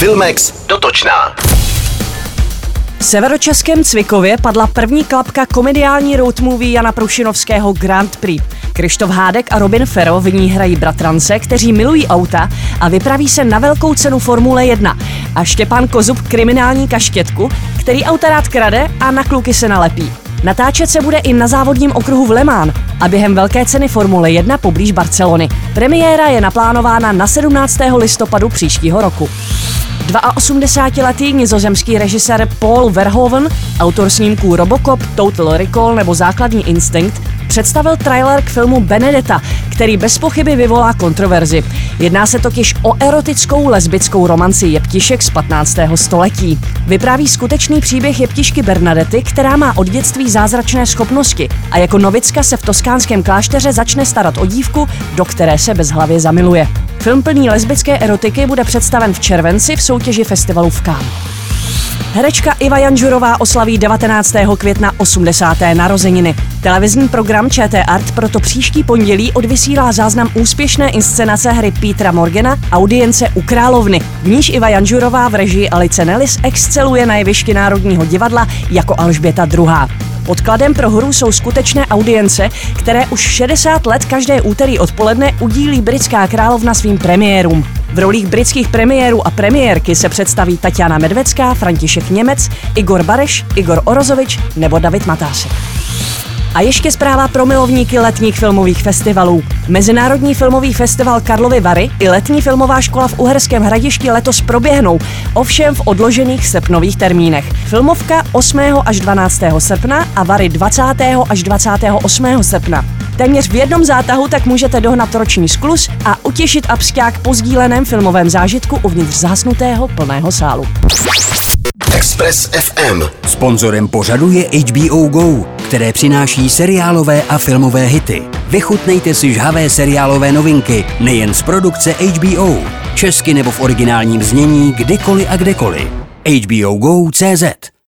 Filmex dotočná. V severočeském Cvikově padla první klapka komediální road movie Jana Prušinovského Grand Prix. Krištof Hádek a Robin Ferro v ní hrají bratrance, kteří milují auta a vypraví se na velkou cenu Formule 1. A Štěpán Kozub kriminální kaštětku, který auta rád krade a na kluky se nalepí. Natáčet se bude i na závodním okruhu v Le Mans a během velké ceny Formule 1 poblíž Barcelony. Premiéra je naplánována na 17. listopadu příštího roku. 82-letý nizozemský režisér Paul Verhoeven, autor snímků Robocop, Total Recall nebo Základní instinkt, představil trailer k filmu Benedetta, který bez pochyby vyvolá kontroverzi. Jedná se totiž o erotickou lesbickou romanci jeptišek z 15. století. Vypráví skutečný příběh jeptišky Bernadety, která má od dětství zázračné schopnosti a jako novicka se v toskánském klášteře začne starat o dívku, do které se bezhlavě zamiluje. Film plný lesbické erotiky bude představen v červenci v soutěži festivalu v Cannes. Herečka Iva Janžurová oslaví 19. května 80. narozeniny. Televizní program ČT Art proto příští pondělí odvysílá záznam úspěšné inscenace hry Petra Morgana Audience u královny. V níž Iva Janžurová v režii Alice Nellis exceluje na jevišti Národního divadla jako Alžběta II. Podkladem pro hru jsou skutečné audience, které už 60 let každé úterý odpoledne udílí britská královna svým premiérům. V rolích britských premiérů a premiérky se představí Tatiana Medvecká, František Němec, Igor Bareš, Igor Orozovič nebo David Matásek. A ještě zpráva pro milovníky letních filmových festivalů. Mezinárodní filmový festival Karlovy Vary i letní filmová škola v Uherském hradišti letos proběhnou, ovšem v odložených srpnových termínech. Filmovka 8. až 12. srpna a Vary 20. až 28. srpna. Téměř v jednom zátahu tak můžete dohnat roční sklus a utěšit absťák po sdíleném filmovém zážitku uvnitř zhasnutého plného sálu. Express FM. Sponzorem pořadu je HBO Go, které přináší seriálové a filmové hity. Vychutnejte si žhavé seriálové novinky nejen z produkce HBO, česky nebo v originálním znění kdykoliv a kdekoliv. HBO Go.cz